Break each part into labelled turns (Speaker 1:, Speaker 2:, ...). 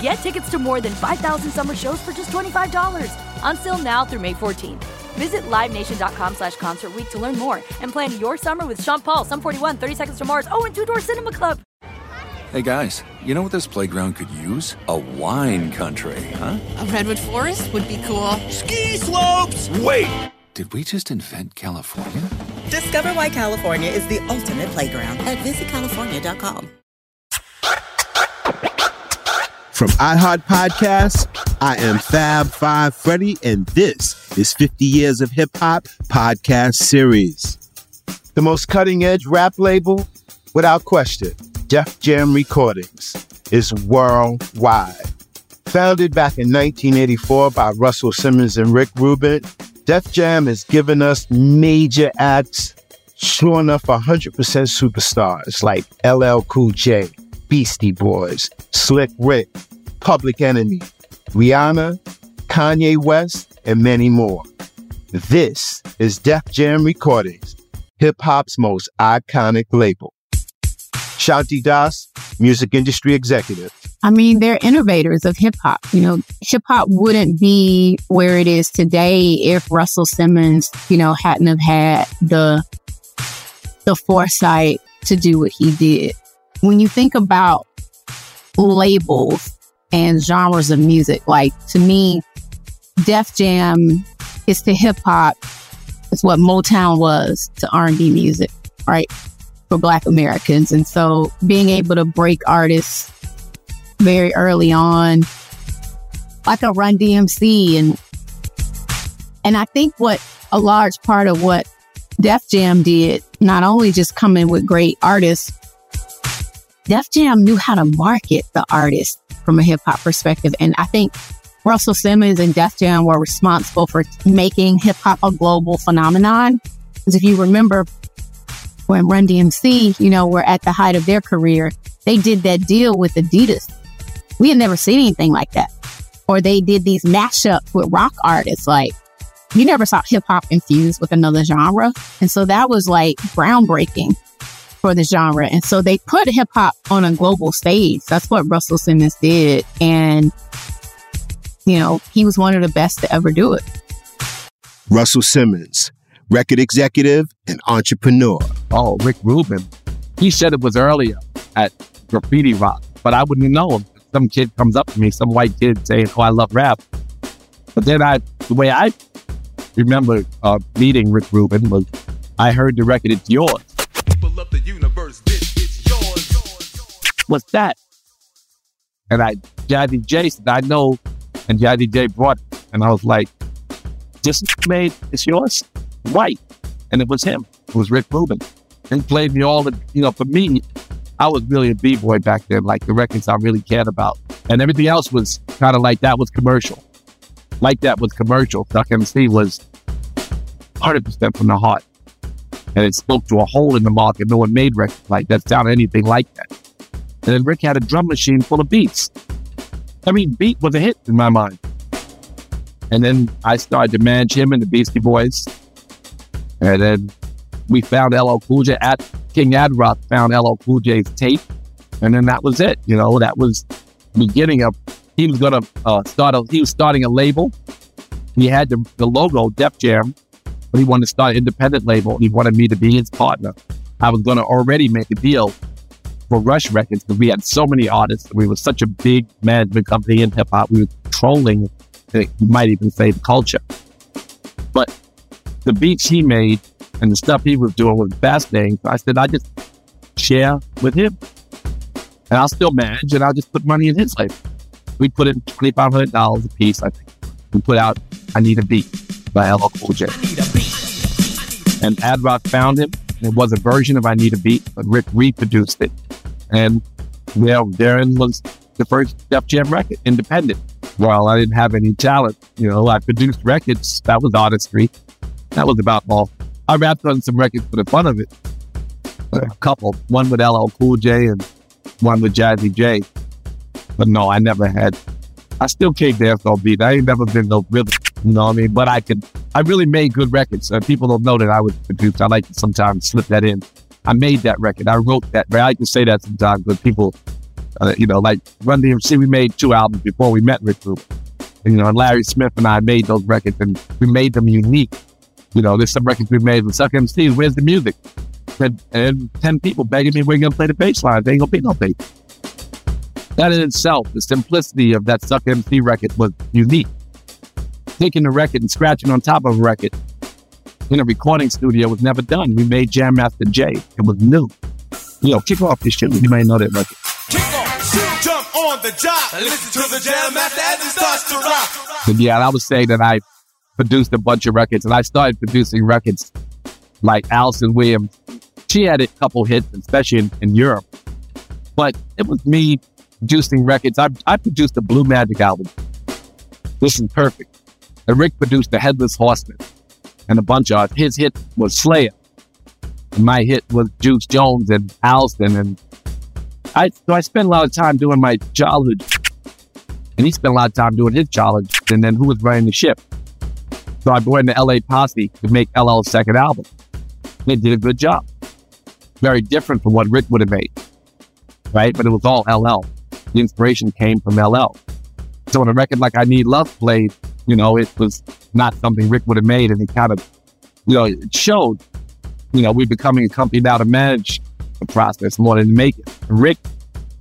Speaker 1: Get tickets to more than 5,000 summer shows for just $25. Until now through May 14th. Visit LiveNation.com slash Concert Week to learn more and plan your summer with Sean Paul, Sum 41, 30 Seconds to Mars, oh, and Two Door Cinema Club.
Speaker 2: Hey guys, you know what this playground could use? A wine country, huh?
Speaker 3: A redwood forest would be cool.
Speaker 4: Ski slopes!
Speaker 2: Wait! Did we just invent California?
Speaker 5: Discover why California is the ultimate playground at visitcalifornia.com.
Speaker 6: From iHeart Podcasts, I am Fab Five Freddy, and this is 50 Years of Hip Hop Podcast Series. The most cutting edge rap label, without question, Def Jam Recordings, is worldwide. Founded back in 1984 by Russell Simmons and Rick Rubin, Def Jam has given us major acts, sure enough 100% superstars like LL Cool J, Beastie Boys, Slick Rick, Public Enemy, Rihanna, Kanye West, and many more. This is Def Jam Recordings, hip hop's most iconic label. Shanti Das, music industry executive.
Speaker 7: I mean, they're innovators of hip hop. You know, hip hop wouldn't be where it is today if Russell Simmons, you know, hadn't have had the the foresight to do what he did. When you think about labels and genres of music, like to me, Def Jam is to hip hop. It's what Motown was to R&B music, right? For Black Americans. And so being able to break artists very early on, like a Run DMC. And, and I think what a large part of what Def Jam did, not only just coming with great artists, Def Jam knew how to market the artist from a hip hop perspective. And I think Russell Simmons and Def Jam were responsible for making hip hop a global phenomenon. Because if you remember when Run DMC, you know, were at the height of their career, they did that deal with Adidas. We had never seen anything like that. Or they did these mashups with rock artists. Like, you never saw hip hop infused with another genre. And so that was like groundbreaking for the genre. And so they put hip hop on a global stage. That's what Russell Simmons did. And, you know, he was one of the best to ever do it.
Speaker 6: Russell Simmons, record executive and entrepreneur.
Speaker 8: Oh, Rick Rubin. He said it was earlier at Graffiti Rock, but I wouldn't know. If some kid comes up to me, some white kid saying, Oh, I love rap. But then I, the way I remember uh, meeting Rick Rubin was I heard the record, It's Yours.
Speaker 4: The universe, yours.
Speaker 8: What's that? And I, Jazzy Jay said, I know. And Jazzy Jay brought it. And I was like, this made, it's yours? White. And it was him. It was Rick Rubin. And he played me all the, you know, for me, I was really a B-boy back then, like the records I really cared about. And everything else was kind of like that was commercial. Like that was commercial. Duck MC was 100% from the heart. And it spoke to a hole in the market. No one made records like that, sounded anything like that. And then Rick had a drum machine full of beats. I mean, beat was a hit in my mind. And then I started to manage him and the Beastie Boys. And then we found LL Cool J at King Ad Rock found LL Cool J's tape. And then that was it. You know, that was beginning of, he was to uh, start a, he was starting a label. He had the, the logo, Def Jam, he wanted to start an independent label. And he wanted me to be his partner. I was going to already make a deal for Rush Records because we had so many artists. We were such a big management company in hip hop. We were controlling, eh, you might even say, the culture. But the beats he made and the stuff he was doing was fascinating. So I said, I just share with him. And I'll still manage and I'll just put money in his label. We put in $2,500 a piece, I think. We put out I Need a Beat by LL Cool J. And Ad Rock found him. It was a version of I Need a Beat, but Rick reproduced it. And well, therein was the first Def Jam record, independent. While I didn't have any talent, you know, I produced records. That was artistry. That was about all. I rapped on some records for the fun of it. A couple, one with LL Cool J and one with Jazzy Jay. But no, I never had. I still can't dance on beat. I ain't never been no rhythm, you know what I mean? But I could. I really made good records. Uh, people don't know that I was produced. I like to sometimes slip that in. I made that record. I wrote that. I to say that sometimes, but people, uh, you know, like Run DMC, we made two albums before we met Rick Rubin. You know, and Larry Smith and I made those records, and we made them unique. You know, there's some records we made with Suck MC. Where's the music? And, and ten people begging me, we're gonna play the bass line. There ain't gonna be no bass. That in itself, the simplicity of that Suck MC record was unique. Taking the record and scratching on top of a record in a recording studio was never done. We made Jam Master Jay. It was new. You know, kick off this shit. You may know that record.
Speaker 4: Kick off, shoot, jump on the job. Listen to the jam master as it starts to rock.
Speaker 8: But yeah, I would say that I produced a bunch of records and I started producing records like Alyson Williams. She had a couple hits, especially in, in Europe. But it was me producing records. I, I produced the Blue Magic album. This is perfect. And Rick produced the Headless Horseman and a bunch of his hit was Slayer. And my hit was Juice Jones and Alston and I so I spent a lot of time doing my childhood and he spent a lot of time doing his childhood and then who was running the ship. So I joined the LA Posse to make LL's second album. And they did a good job. Very different from what Rick would have made. Right? But it was all LL. The inspiration came from LL. So when a record like I Need Love played, you know, it was not something Rick would have made. And he kind of, you know, it showed, you know, we're becoming a company now to manage the process more than to make it. And Rick,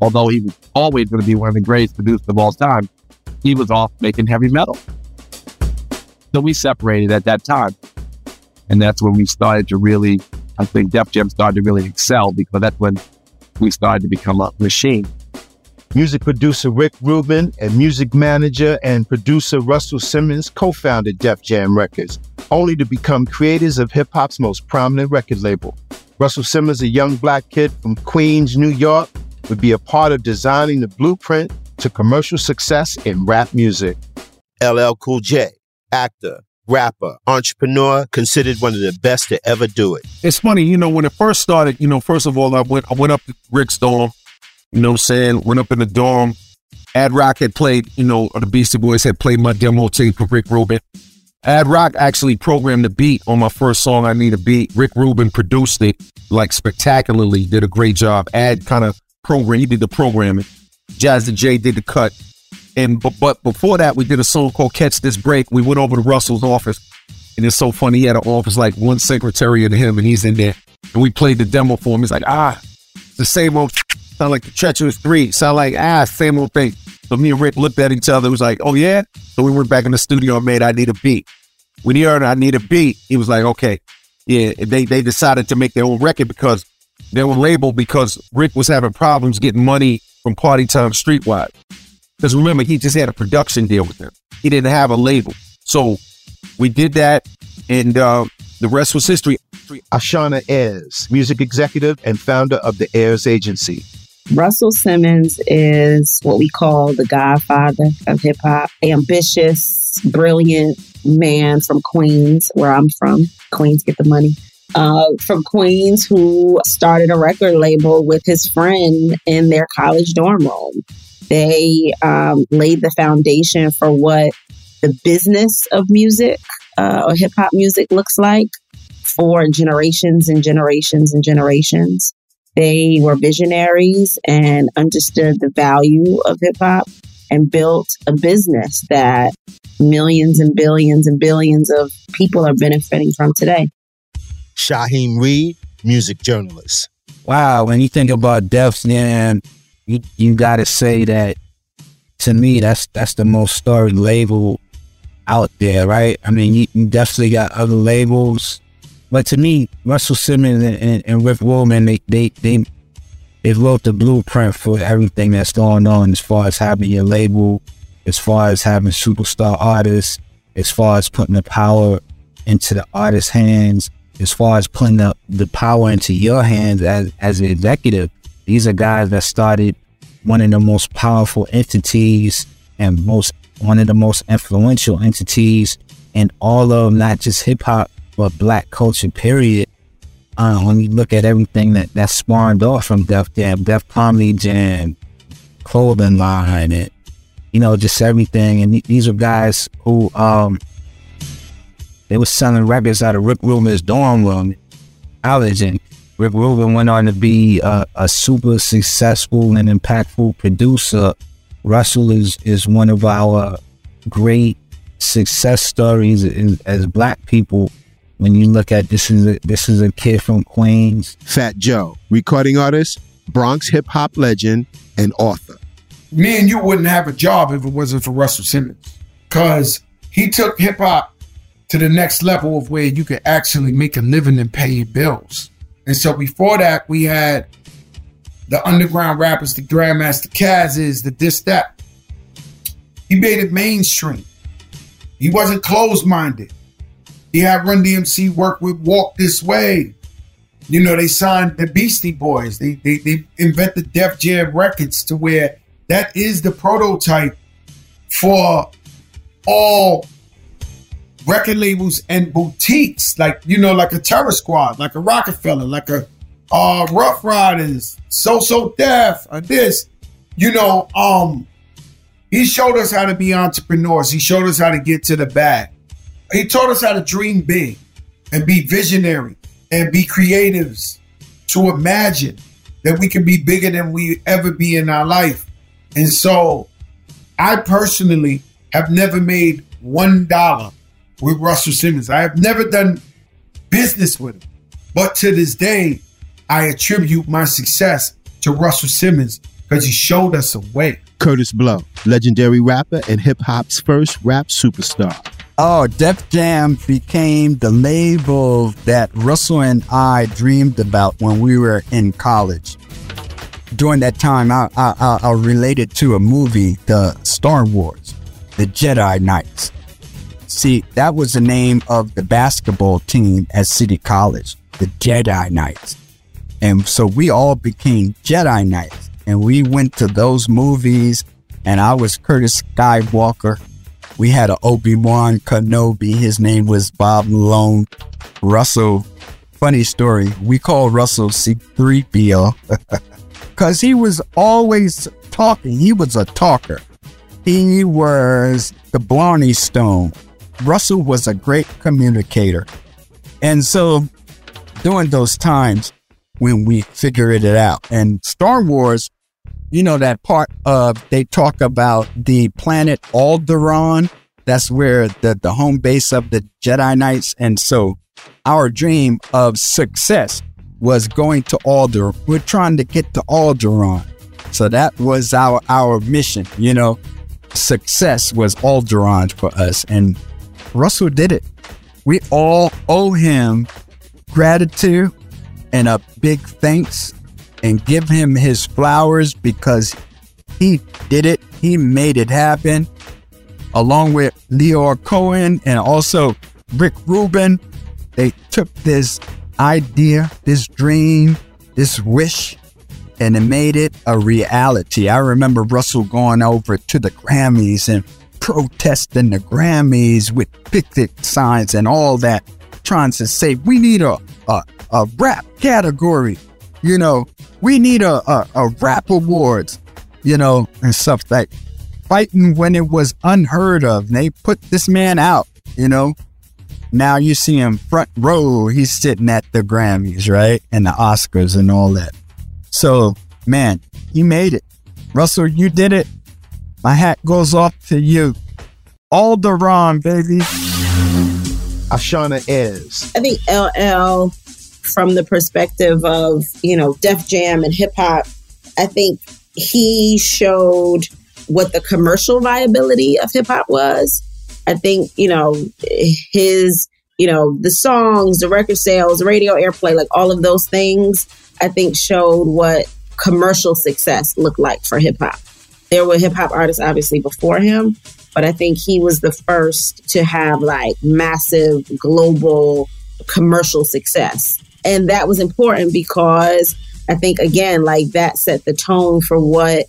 Speaker 8: although he was always going to be one of the greatest producers of all time, he was off making heavy metal. So we separated at that time. And that's when we started to really, I think Def Jam started to really excel because that's when we started to become a machine.
Speaker 6: Music producer Rick Rubin and music manager and producer Russell Simmons co founded Def Jam Records, only to become creators of hip hop's most prominent record label. Russell Simmons, a young black kid from Queens, New York, would be a part of designing the blueprint to commercial success in rap music. LL Cool J, actor, rapper, entrepreneur, considered one of the best to ever do it.
Speaker 9: It's funny, you know, when it first started, you know, first of all, I went I went up to Rick's dorm, you know what I'm saying? Went up in the dorm. Ad Rock had played, you know, the Beastie Boys had played my demo tape for Rick Rubin. Ad Rock actually programmed the beat on my first song, I Need a Beat. Rick Rubin produced it like spectacularly, did a great job. Ad kind of program, he did the programming. Jazzy Jay did the cut. And but, but before that, we did a song called Catch This Break. We went over to Russell's office. And it's so funny. He had an office like one secretary to him, and he's in there. And we played the demo for him. He's like, ah, the same old sound like the treacherous three. Sound like ah, same old thing. So me and Rick looked at each other. It was like, oh yeah. So we went back in the studio and made I Need a Beat. When he heard I Need a Beat, he was like, okay, yeah. They they decided to make their own record because they were label because Rick was having problems getting money from Party Time Streetwise. Because remember, he just had a production deal with them. He didn't have a label. So we did that, and uh, the rest was history.
Speaker 6: Ashaunna Ayers, music executive and founder of the Ayers Agency.
Speaker 7: Russell Simmons is what we call the godfather of hip hop. Ambitious, brilliant man from Queens, where I'm from. Queens get the money. Uh, from Queens, who started a record label with his friend in their college dorm room. They um, laid the foundation for what the business of music uh, or hip hop music looks like for generations and generations and generations. They were visionaries and understood the value of hip hop and built a business that millions and billions and billions of people are benefiting from today.
Speaker 6: Shaheem Reid, music journalist.
Speaker 10: Wow, when you think about Def Jam, you, you gotta say that to me that's that's the most storied label out there, right? I mean, you, you definitely got other labels, but to me, Russell Simmons and, and, and Rick Rubin, they they they It wrote the blueprint for everything that's going on as far as having your label, as far as having superstar artists, as far as putting the power into the artist's hands, as far as putting the, the power into your hands as, as an executive. These are guys that started one of the most powerful entities and most one of the most influential entities in all of not just hip hop but black culture. Period. Uh, when you look at everything that that spawned off from Def Jam, Def Comedy Jam, clothing line, and you know just everything. And these are guys who um they were selling records out of Rick Rubin's dorm room, college, and Rick Rubin went on to be a, a super successful and impactful producer. Russell is is one of our great success stories as, as black people. When you look at this is a, this is a kid from Queens.
Speaker 6: Fat Joe, recording artist, Bronx hip hop legend, and author.
Speaker 11: Me and you wouldn't have a job if it wasn't for Russell Simmons, because he took hip hop to the next level of where you could actually make a living and pay your bills. And so before that, we had the underground rappers, the Grandmaster Caz's, the this, that. He made it mainstream. He wasn't closed minded. He had Run DMC work with Walk This Way. You know, they signed the Beastie Boys. They, they, they invented Def Jam Records to where that is the prototype for all record labels and boutiques, like you know, like a Terror Squad, like a Roc-A-Fella, like a uh, Ruff Ryders, So So Def, or this. You know, um, he showed us how to be entrepreneurs. He showed us how to get to the bag. He taught us how to dream big and be visionary and be creatives to imagine that we can be bigger than we ever be in our life. And so I personally have never made one dollar with Russell Simmons. I have never done business with him. But to this day, I attribute my success to Russell Simmons because he showed us a way.
Speaker 6: Kurtis Blow, legendary rapper and hip hop's first rap superstar.
Speaker 12: Oh, Def Jam became the label that Russell and I dreamed about when we were in college. During that time, I, I, I related to a movie, the Star Wars, the Jedi Knights. See, that was the name of the basketball team at City College, the Jedi Knights. And so we all became Jedi Knights. And we went to those movies, and I was Kurtis Skywalker. We had an Obi Wan Kenobi. His name was Bob Malone. Russell, funny story, we call Russell C3PO because he was always talking. He was a talker. He was the Blarney Stone Russell was a great communicator. And so during those times when we figured it out, and Star Wars, you know, that part of they talk about the planet Alderaan. That's where the, the home base of the Jedi Knights. And so our dream of success was going to Alder. We're trying to get to Alderaan. So that was our our mission, you know. Success was Alderaan for us. And Russell did it. We all owe him gratitude and a big thanks and give him his flowers because he did it. He made it happen along with Lyor Cohen and also Rick Rubin. They took this idea, this dream, this wish, and it made it a reality. I remember Russell going over to the Grammys and protesting the Grammys with picnic signs and all that, trying to say we need a a, a rap category, you know, we need a, a, a rap awards, you know, and stuff like fighting when it was unheard of. And they put this man out, you know. Now you see him front row, he's sitting at the Grammys, right? And the Oscars and all that. So, man, he made it. Russell, you did it. My hat goes off to you. Alderaan, baby.
Speaker 6: Ashaunna is.
Speaker 13: I think LL, from the perspective of, you know, Def Jam and hip hop, I think he showed what the commercial viability of hip hop was. I think, you know, his, you know, the songs, the record sales, radio airplay, like all of those things, I think showed what commercial success looked like for hip hop. There were hip hop artists obviously before him, but I think he was the first to have like massive global commercial success. And that was important because I think, again, like that set the tone for what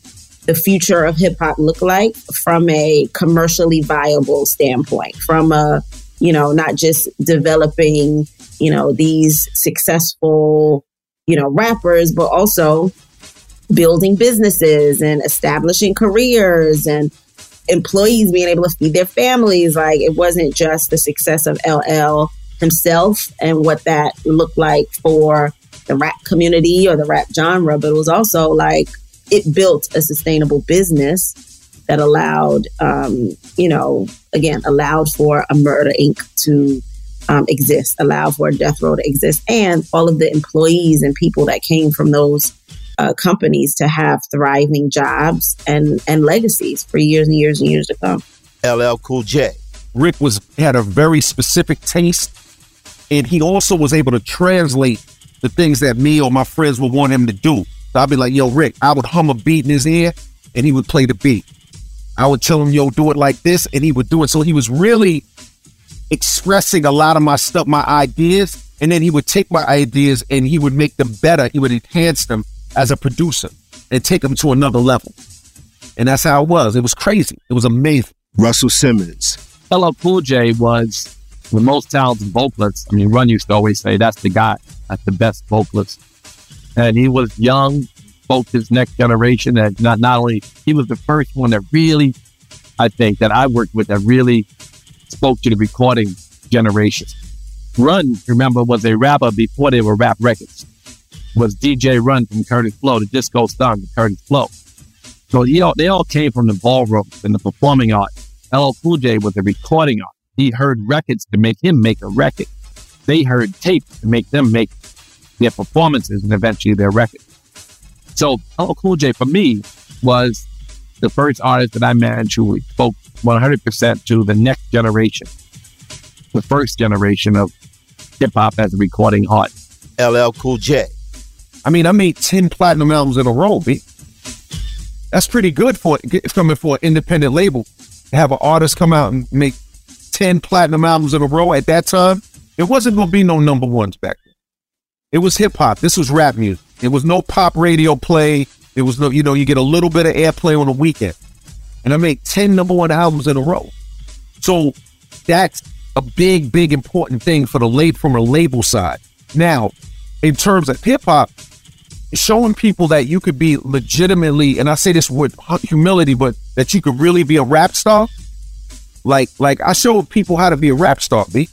Speaker 13: the future of hip hop looked like from a commercially viable standpoint, from a, you know, not just developing, you know, these successful, you know, rappers, but also building businesses and establishing careers and employees being able to feed their families. Like it wasn't just the success of LL himself and what that looked like for the rap community or the rap genre, but it was also like it built a sustainable business that allowed, um, you know, again, allowed for a Murder Inc. to um, exist, allowed for a death row to exist, and all of the employees and people that came from those uh, companies to have thriving jobs and and legacies for years and years and years to come.
Speaker 9: LL Cool J. Rick was had a very specific taste, and he also was able to translate the things that me or my friends would want him to do. So I'd be like, "Yo, Rick," I would hum a beat in his ear, and he would play the beat. I would tell him, "Yo, do it like this," and he would do it. So he was really expressing a lot of my stuff, my ideas, and then he would take my ideas and he would make them better. He would enhance them as a producer and take them to another level. And that's how it was. It was crazy. It was amazing.
Speaker 6: Russell Simmons.
Speaker 8: LL Cool J was the most talented vocalist. I mean, Run used to always say that's the guy, that's the best vocalist. And he was young, his next generation. And not, not only, he was the first one that really, I think, that I worked with that really spoke to the recording generation. Run, remember, was a rapper before they were rap records. Was DJ Run from Kurtis Blow, the disco star from Kurtis Blow. So you know, they all came from the ballroom and the performing art. LL Cool J was a recording art. He heard records to make him make a record. They heard tape to make them make their performances and eventually their records. So LL Cool J for me was the first artist that I managed who spoke 100% to the next generation, the first generation of hip hop as a recording art.
Speaker 9: LL Cool J. I mean, I made 10 platinum albums in a row, B. That's pretty good for coming for an independent label. To have an artist come out and make 10 platinum albums in a row at that time, it wasn't going to be no number ones back then. It was hip hop. This was rap music. It was no pop radio play. It was no, you know, you get a little bit of airplay on the weekend. And I made 10 number one albums in a row. So that's a big, big important thing for the late from a label side. Now, in terms of hip hop, showing people that you could be legitimately, and I say this with humility, but that you could really be a rap star. Like, like I showed people how to be a rap star. B.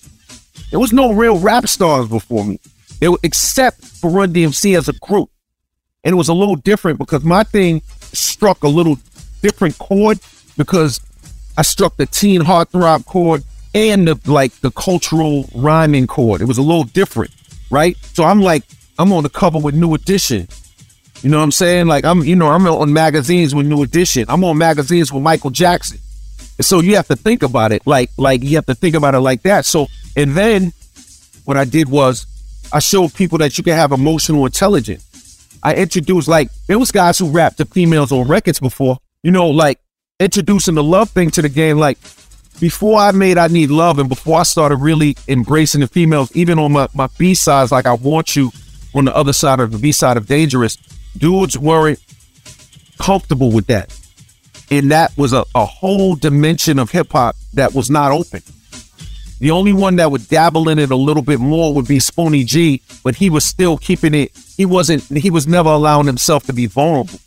Speaker 9: There was no real rap stars before me, it, except for Run DMC as a group, and it was a little different because my thing struck a little different chord because I struck the teen heartthrob chord and the like the cultural rhyming chord. It was a little different, right? So I'm like, I'm on the cover with New Edition. You know what I'm saying? Like I'm, you know, I'm on magazines with New Edition. I'm on magazines with Michael Jackson. So you have to think about it like, like you have to think about it like that. So, and then what I did was I showed people that you can have emotional intelligence. I introduced like there was guys who rapped to females on records before. You know, like introducing the love thing to the game. Like before I made I Need Love and before I started really embracing the females, even on my, my B sides, like I Want You on the other side of the B side of Dangerous, dudes weren't comfortable with that. And that was a, a whole dimension of hip hop that was not open. The only one that would dabble in it a little bit more would be Spoonie G, but he was still keeping it. He wasn't. He was never allowing himself to be vulnerable.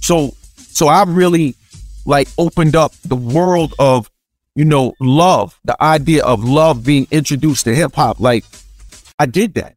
Speaker 9: So, so I really like opened up the world of, you know, love. The idea of love being introduced to hip hop. Like, I did that.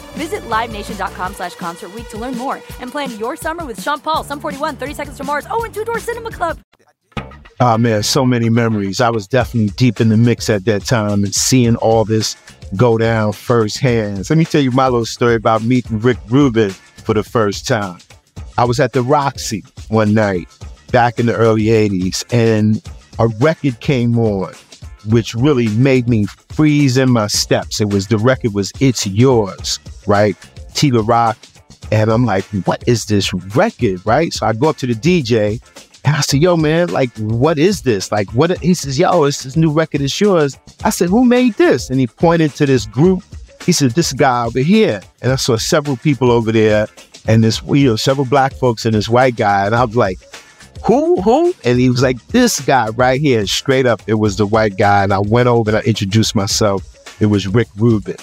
Speaker 1: Visit LiveNation.com slash Concert to learn more and plan your summer with Sean Paul, Sum 41, 30 Seconds to Mars, oh, and Two Door Cinema Club.
Speaker 6: Oh man, so many memories. I was definitely deep in the mix at that time and seeing all this go down firsthand. Let me tell you my little story about meeting Rick Rubin for the first time. I was at the Roxy one night back in the early 80s and a record came on which really made me freeze in my steps. It was the record was It's Yours, right? T La Rock. And I'm like, what is this record? Right. So I go up to the DJ and I said, yo, man, like, what is this? Like, what? He says, yo, it's this new record, it's yours. I said, who made this? And he pointed to this group. He said, this guy over here. And I saw several people over there and this, you know, several black folks and this white guy. And I was like, who, who? And he was like, this guy right here. Straight up, it was the white guy. And I went over and I introduced myself. It was Rick Rubin.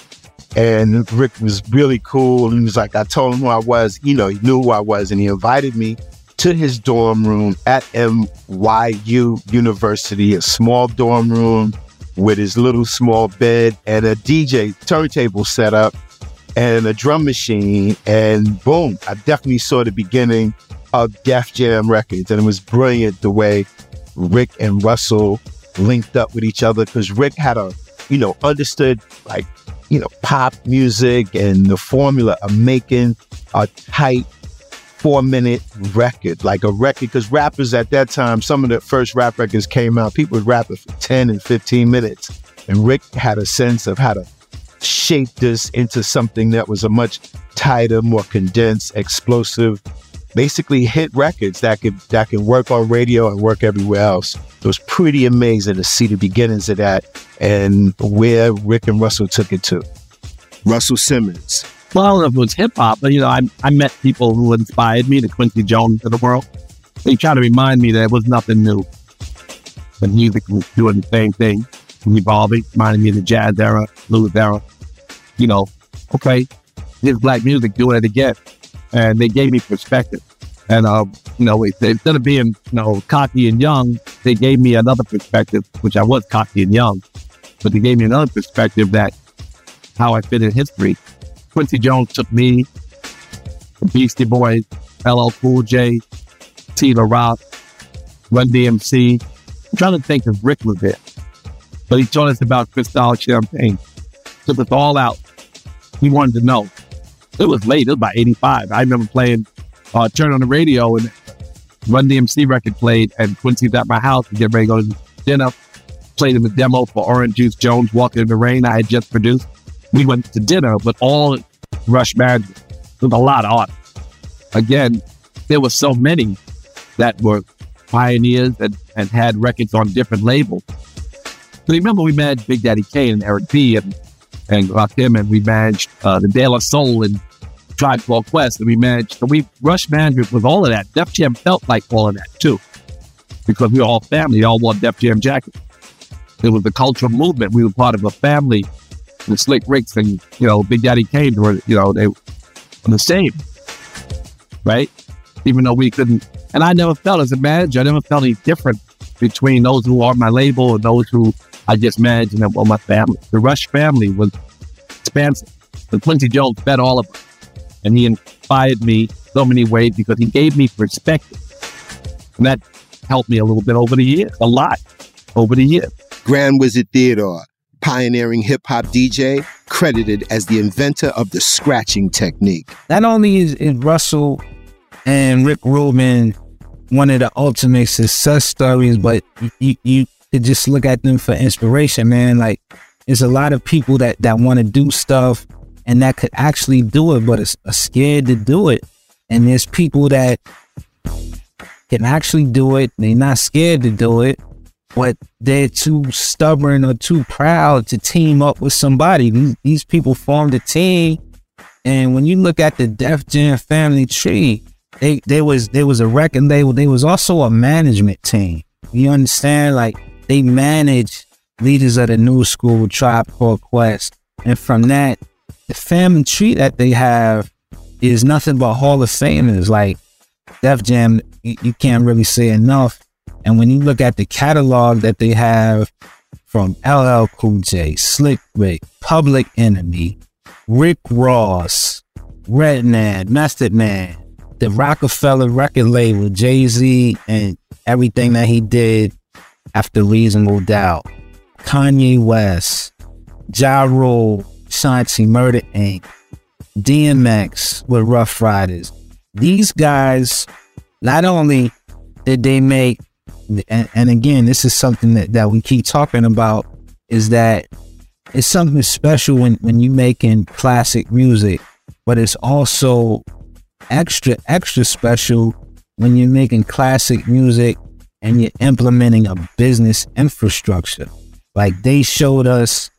Speaker 6: And Rick was really cool. He was like, I told him who I was. You know, he knew who I was. And he invited me to his dorm room at NYU University, a small dorm room with his little small bed and a DJ turntable set up and a drum machine. And boom, I definitely saw the beginning of Def Jam Records. And it was brilliant the way Rick and Russell linked up with each other because Rick had a, you know, understood like, you know, pop music and the formula of making a tight four minute record, like a record, because rappers at that time, some of the first rap records came out, people would rap it for 10 and 15 minutes. And Rick had a sense of how to shape this into something that was a much tighter, more condensed, explosive, basically hit records that could that can work on radio and work everywhere else. It was pretty amazing to see the beginnings of that and where Rick and Russell took it to. Russell Simmons,
Speaker 8: well, I don't know if it was hip hop, but you know, I, I met people who inspired me, the Quincy Jones of the world. They try to remind me that it was nothing new. The music was doing the same thing, evolving, reminding me of the jazz era, blues era. You know, okay, here's black music doing it again. And they gave me perspective. And, uh, you know, instead of being, you know, cocky and young, they gave me another perspective, which I was cocky and young, but they gave me another perspective that how I fit in history Quincy Jones took me, Beastie Boys, LL Cool J, T La Rock, Run DMC. I'm trying to think if Rick was there. But he told us about Cristal Champagne. Took us all out. He wanted to know. It was late. It was about 85. I remember playing, uh, turn on the radio and Run DMC record played and Quincy's at my house to get ready to go to dinner. Played him a demo for Orange Juice Jones, Walking in the Rain I had just produced. We went to dinner with all Rush Management. With a lot of art. Again, there were so many that were pioneers and, and had records on different labels. So you remember we managed Big Daddy Kane and Eric B and and Rakim and we managed uh, the De La Soul and Tribe Called Quest and we managed so we Rush Management with all of that. Def Jam felt like all of that too. Because we were all family, all wore Def Jam jackets. It was a cultural movement. We were part of a family the Slick Ricks and you know Big Daddy Kane were you know they were the same, right? Even though we couldn't, and I never felt as a manager, I never felt any different between those who are my label and those who I just managed and well, my family. The Rush family was expansive. The Quincy Jones fed all of us, and he inspired me so many ways because he gave me perspective, and that helped me a little bit over the years, a lot over the years.
Speaker 6: Grand Wizard Theodore, pioneering hip hop DJ, credited as the inventor of the scratching technique.
Speaker 10: Not only is, is Russell and Rick Rubin one of the ultimate success stories, but you, you could just look at them for inspiration, man. Like, there's a lot of people that, that want to do stuff and that could actually do it, but are scared to do it. And there's people that can actually do it. They're not scared to do it, but they're too stubborn or too proud to team up with somebody. These, people formed a team. And when you look at the Def Jam family tree, they there was there was a record label. They was also a management team. You understand? Like they manage leaders of the new school, Tribe Called Quest, and from that, the family tree that they have is nothing but Hall of Famers. Like Def Jam, you, you can't really say enough. And when you look at the catalog that they have from LL Cool J, Slick Rick, Public Enemy, Rick Ross, Redman, Method Man, the Roc-A-Fella record label, Jay Z, and everything that he did after Reasonable Doubt, Kanye West, Ja Rule, Shanti Murder Inc., DMX with Ruff Ryders. These guys, not only did they make, and, and again, this is something that, that we keep talking about, is that it's something special when, when you're making classic music, but it's also extra, extra special when you're making classic music and you're implementing a business infrastructure. Like they showed us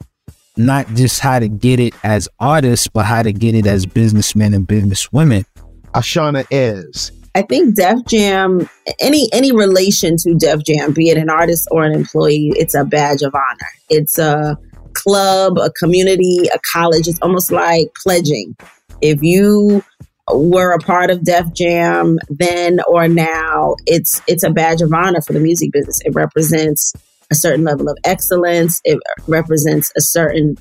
Speaker 10: not just how to get it as artists, but how to get it as businessmen and businesswomen.
Speaker 6: Ashaunna is.
Speaker 13: I think Def Jam, any any relation to Def Jam, be it an artist or an employee, it's a badge of honor. It's a club, a community, a college. It's almost like pledging. If you were a part of Def Jam then or now, it's it's a badge of honor for the music business. It represents a certain level of excellence. It represents a certain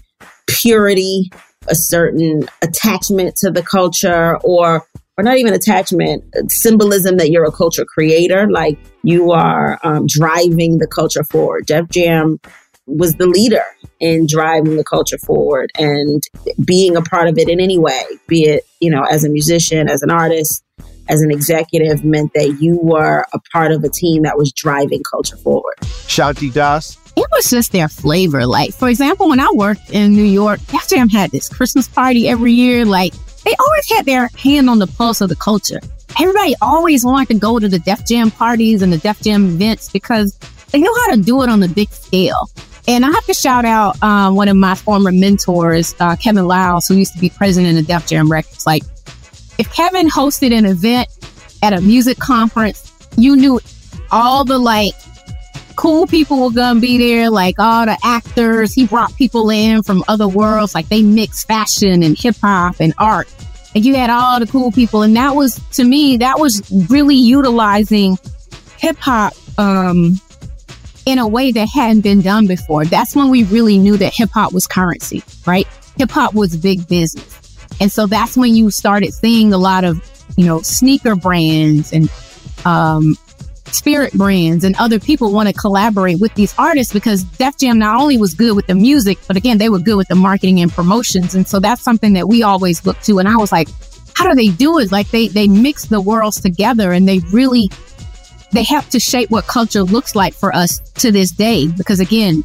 Speaker 13: purity, a certain attachment to the culture, or or not even attachment, symbolism that you're a culture creator, like you are um, driving the culture forward. Def Jam was the leader in driving the culture forward and being a part of it in any way, be it, you know, as a musician, as an artist, as an executive, meant that you were a part of a team that was driving culture forward.
Speaker 6: Shanti Das.
Speaker 7: It was just their flavor. Like, for example, when I worked in New York, Def Jam had this Christmas party every year. Like, they always had their hand on the pulse of the culture. Everybody always wanted to go to the Def Jam parties and the Def Jam events because they know how to do it on the big scale. And I have to shout out um, one of my former mentors, uh, Kevin Liles, who used to be president of Def Jam Records. Like, if Kevin hosted an event at a music conference, you knew all the like cool people were gonna be there, like all the actors. He brought people in from other worlds, like they mixed fashion and hip hop and art. And you had all the cool people. And that was, to me, that was really utilizing hip hop um, in a way that hadn't been done before. That's when we really knew that hip hop was currency, right? Hip hop was big business. And so that's when you started seeing a lot of, you know, sneaker brands and um, spirit brands and other people want to collaborate with these artists because Def Jam not only was good with the music, but again, they were good with the marketing and promotions. And so that's something that we always look to. And I was like, how do they do it? Like they, they mix the worlds together and they really they have to shape what culture looks like for us to this day. Because again,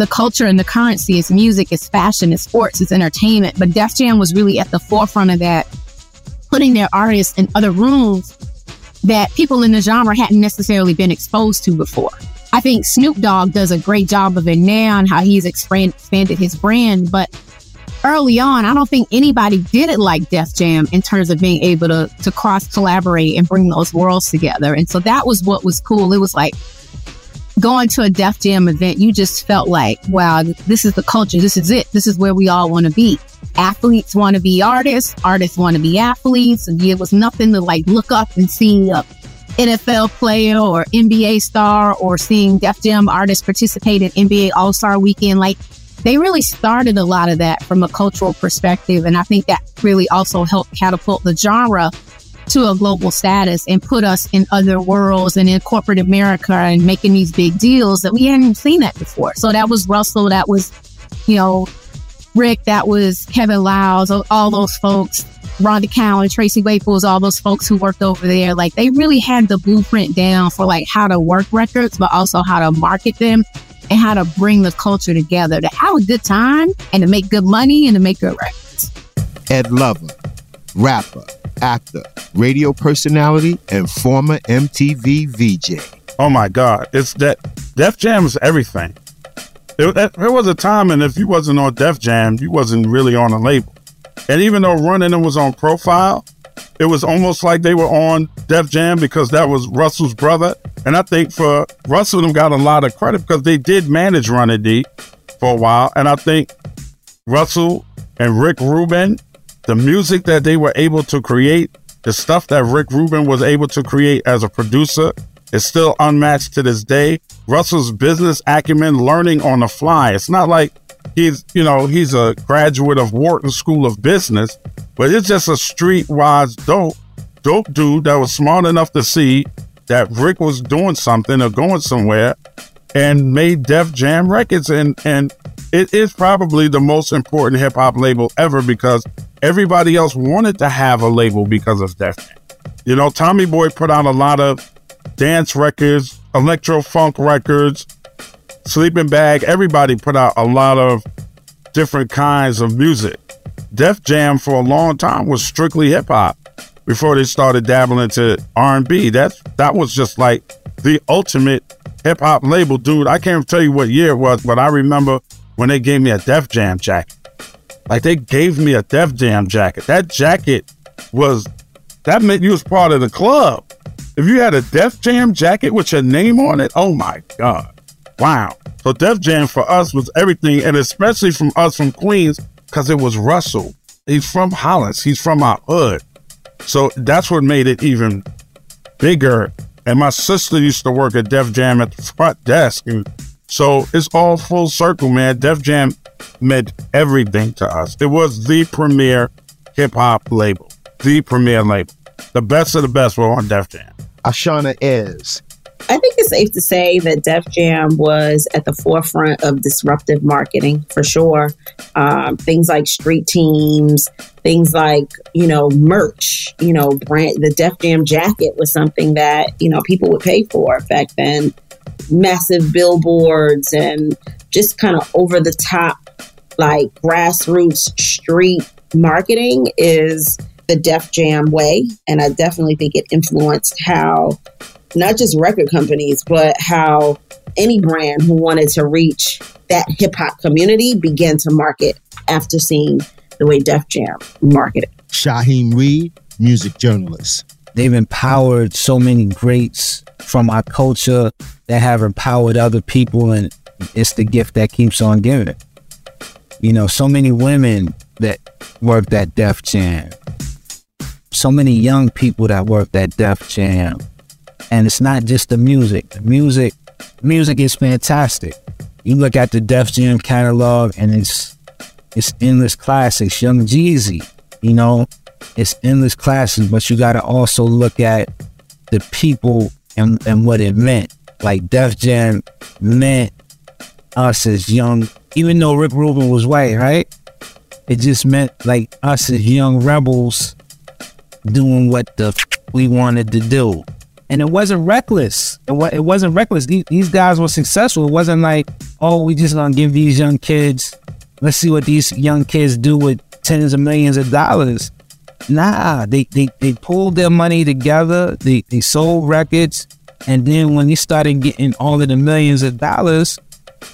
Speaker 7: the culture and the currency is music, it's fashion, it's sports, it's entertainment. But Def Jam was really at the forefront of that, putting their artists in other rooms that people in the genre hadn't necessarily been exposed to before. I think Snoop Dogg does a great job of it now and how he's expanded his brand. But early on, I don't think anybody did it like Def Jam in terms of being able to to cross collaborate and bring those worlds together. And so that was what was cool. It was like going to a Def Jam event, you just felt like, wow, this is the culture. This is it. This is where we all want to be. Athletes want to be artists. Artists want to be athletes. And it was nothing to like look up and see a NFL player or NBA star or seeing Def Jam artists participate in NBA All Star Weekend. Like they really started a lot of that from a cultural perspective. And I think that really also helped catapult the genre to a global status and put us in other worlds and in corporate America and making these big deals that we hadn't seen that before. So that was Russell, that was, you know, Rick, that was Kevin Liles, all those folks, Rhonda Cowan, Tracy Waples, all those folks who worked over there. Like they really had the blueprint down for like how to work records, but also how to market them and how to bring the culture together to have a good time and to make good money and to make good records.
Speaker 6: Ed Lover, rapper, actor, radio personality, and former MTV VJ.
Speaker 14: Oh my God. It's that Def Jam is everything. There, was a time, and if you wasn't on Def Jam, you wasn't really on a label. And even though Running was on Profile, it was almost like they were on Def Jam because that was Russell's brother. And I think for Russell, them got a lot of credit because they did manage Running D for a while. And I think Russell and Rick Rubin the music that they were able to create, the stuff that Rick Rubin was able to create as a producer, is still unmatched to this day. Russell's business acumen, learning on the fly. It's not like he's, you know, he's a graduate of Wharton School of Business, but it's just a streetwise dope, dope dude that was smart enough to see that Rick was doing something or going somewhere and made Def Jam Records. And, and it is probably the most important hip hop label ever because everybody else wanted to have a label because of Def Jam. You know, Tommy Boy put out a lot of dance records, electro funk records, Sleeping Bag. Everybody put out a lot of different kinds of music. Def Jam for a long time was strictly hip hop before they started dabbling into R&B. That that was just like the ultimate hip hop label, dude. I can't tell you what year it was, but I remember when they gave me a Def Jam jacket. Like they gave me a Def Jam jacket. That jacket was that meant you was part of the club. If you had a Def Jam jacket with your name on it, oh my God. Wow. So Def Jam for us was everything, and especially from us from Queens, because it was Russell. He's from Hollis. He's from our hood. So that's what made it even bigger. And my sister used to work at Def Jam at the front desk. And so it's all full circle, man. Def Jam meant everything to us. It was the premier hip hop label, the premier label. The best of the best were on Def Jam.
Speaker 6: Ashaunna Ayers.
Speaker 13: I think it's safe to say that Def Jam was at the forefront of disruptive marketing for sure. Um, things like street teams, things like, you know, merch, you know, brand, the Def Jam jacket was something that, you know, people would pay for back then. Massive billboards and just kind of over the top like grassroots street marketing is the Def Jam way. And I definitely think it influenced how not just record companies, but how any brand who wanted to reach that hip hop community began to market after seeing the way Def Jam marketed.
Speaker 6: Shaheem Reid, music journalist.
Speaker 10: They've empowered so many greats from our culture that have empowered other people, and it's the gift that keeps on giving. You know, so many women that worked at Def Jam, so many young people that worked at Def Jam. And it's not just the music. The music, music is fantastic. You look at the Def Jam catalog and it's it's endless classics. Young Jeezy, you know, it's endless classics, but you gotta also look at the people and, and what it meant. Like Def Jam meant us as young even though Rick Rubin was white, right? It just meant like us as young rebels doing what the f- we wanted to do. And it wasn't reckless. It, wa- it wasn't reckless. These, these guys were successful. It wasn't like, oh, we just gonna give these young kids, let's see what these young kids do with tens of millions of dollars. Nah, they, they, they pulled their money together, they, they sold records, and then when they started getting all of the millions of dollars,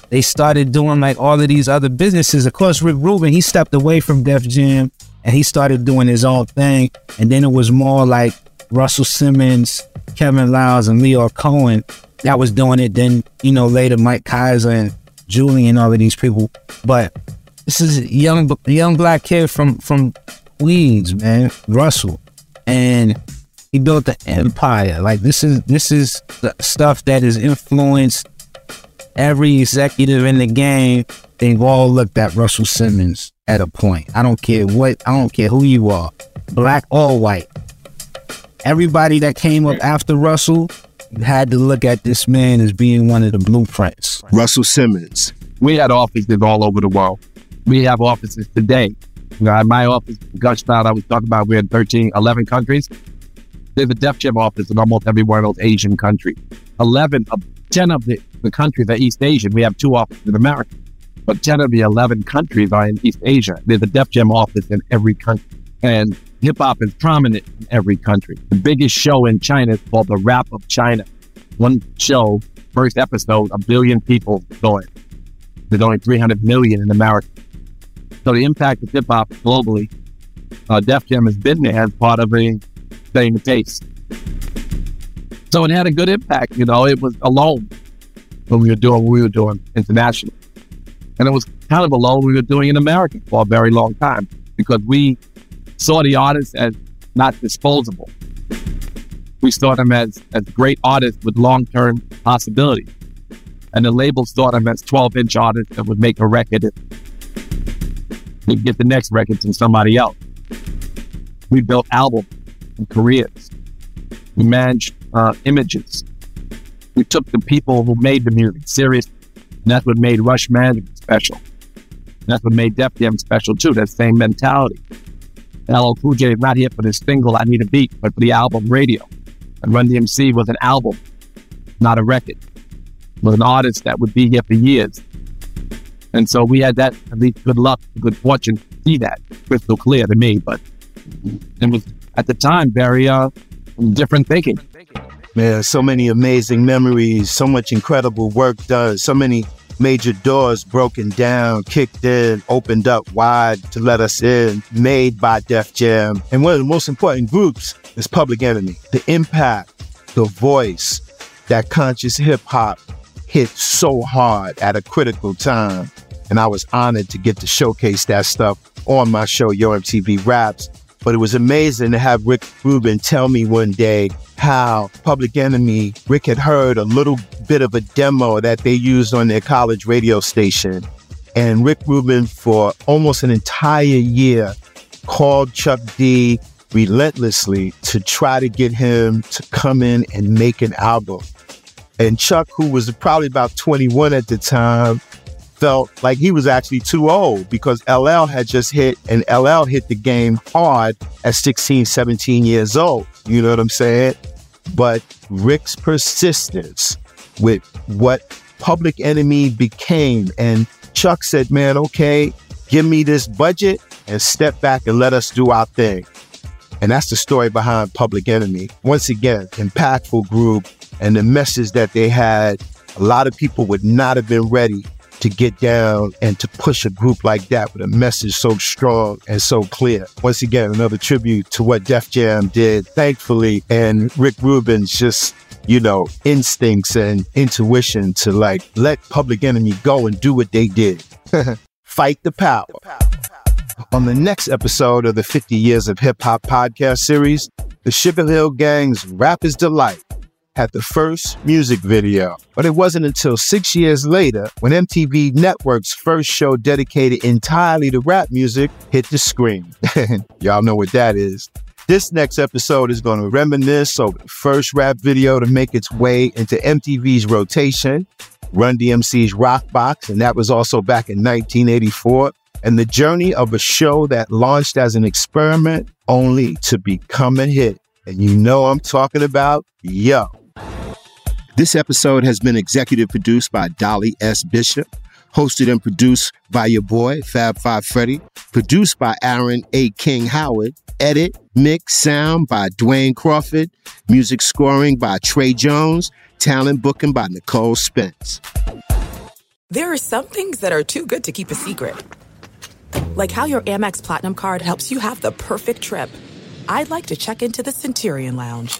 Speaker 10: they started doing like all of these other businesses. Of course, Rick Rubin, he stepped away from Def Jam and he started doing his own thing. And then it was more like Russell Simmons, Kevin Liles, and Lyor Cohen that was doing it. Then you know later Mike Kyser and Julie and all of these people. But this is a young young black kid from from Queens, man, Russell, and he built an empire. Like this is this is the stuff that has influenced every executive in the game. They've all looked at Russell Simmons at a point. I don't care what I don't care who you are, black or white. Everybody that came up after Russell had to look at this man as being one of the blueprints.
Speaker 6: Russell Simmons.
Speaker 8: We had offices all over the world. We have offices today. At my office, Gushtown, I was talking about, we're in 13, 11 countries. There's a Def Jam office in almost every one of those Asian countries. 11 of 10 of the, the countries are East Asian. We have two offices in America. But 10 of the 11 countries are in East Asia. There's a Def Jam office in every country. And hip hop is prominent in every country. The biggest show in China is called the Rap of China. One show, first episode, a billion people saw it. There's only 300 million in America. So the impact of hip hop globally, uh, Def Jam has been there as part of a setting the pace. So it had a good impact. You know, it was alone when we were doing what we were doing internationally. And it was kind of alone we were doing in America for a very long time because we saw the artists as not disposable. We saw them as, as great artists with long term possibilities. And the labels saw them as 12 inch artists that would make a record and get the next record from somebody else. We built albums and careers. We managed uh, images. We took the people who made the music serious. And that's what made Rush Management special. And that's what made Def Jam special too, that same mentality. LL Cool J is not here for this single, I Need a Beat, but for the album Radio. And Run DMC was an album, not a record. It was an artist that would be here for years. And so we had that, at least good luck, good fortune to see that crystal clear to me. But it was, at the time, very uh, different thinking.
Speaker 6: Man, so many amazing memories, so much incredible work done, so many major doors broken down, kicked in, opened up wide to let us in, made by Def Jam. And one of the most important groups is Public Enemy. The impact, the voice, that conscious hip hop hit so hard at a critical time. And I was honored to get to showcase that stuff on my show, Yo MTV Raps. But it was amazing to have Rick Rubin tell me one day how Public Enemy, Rick had heard a little bit of a demo that they used on their college radio station. And Rick Rubin, for almost an entire year, called Chuck D relentlessly to try to get him to come in and make an album. And Chuck, who was probably about 21 at the time, felt like he was actually too old because LL had just hit and LL hit the game hard at 16, 17 years old. You know what I'm saying? But Rick's persistence with what Public Enemy became, and Chuck said, man, okay, give me this budget and step back and let us do our thing. And that's the story behind Public Enemy. Once again, impactful group and the message that they had, a lot of people would not have been ready to get down and to push a group like that with a message so strong and so clear. Once again, another tribute to what Def Jam did, thankfully, and Rick Rubin's just, you know, instincts and intuition to like let Public Enemy go and do what they did. Fight the power. On the next episode of the 50 Years of Hip Hop podcast series, the Sugar Hill Gang's Rapper's Delight had the first music video. But it wasn't until six years later when MTV Network's first show dedicated entirely to rap music hit the screen. Y'all know what that is. This next episode is going to reminisce over the first rap video to make its way into MTV's rotation, Run DMC's Rock Box, and that was also back in 1984, and the journey of a show that launched as an experiment only to become a hit. And you know I'm talking about Yo. This episode has been executive produced by Dolly S. Bishop, hosted and produced by your boy, Fab Five Freddy, produced by Aaron A. King Howard, edit, mix, sound by Dwayne Crawford, music scoring by Trey Jones, talent booking by Nicole Spence.
Speaker 15: There are some things that are too good to keep a secret. Like how your Amex Platinum card helps you have the perfect trip. I'd like to check into the Centurion Lounge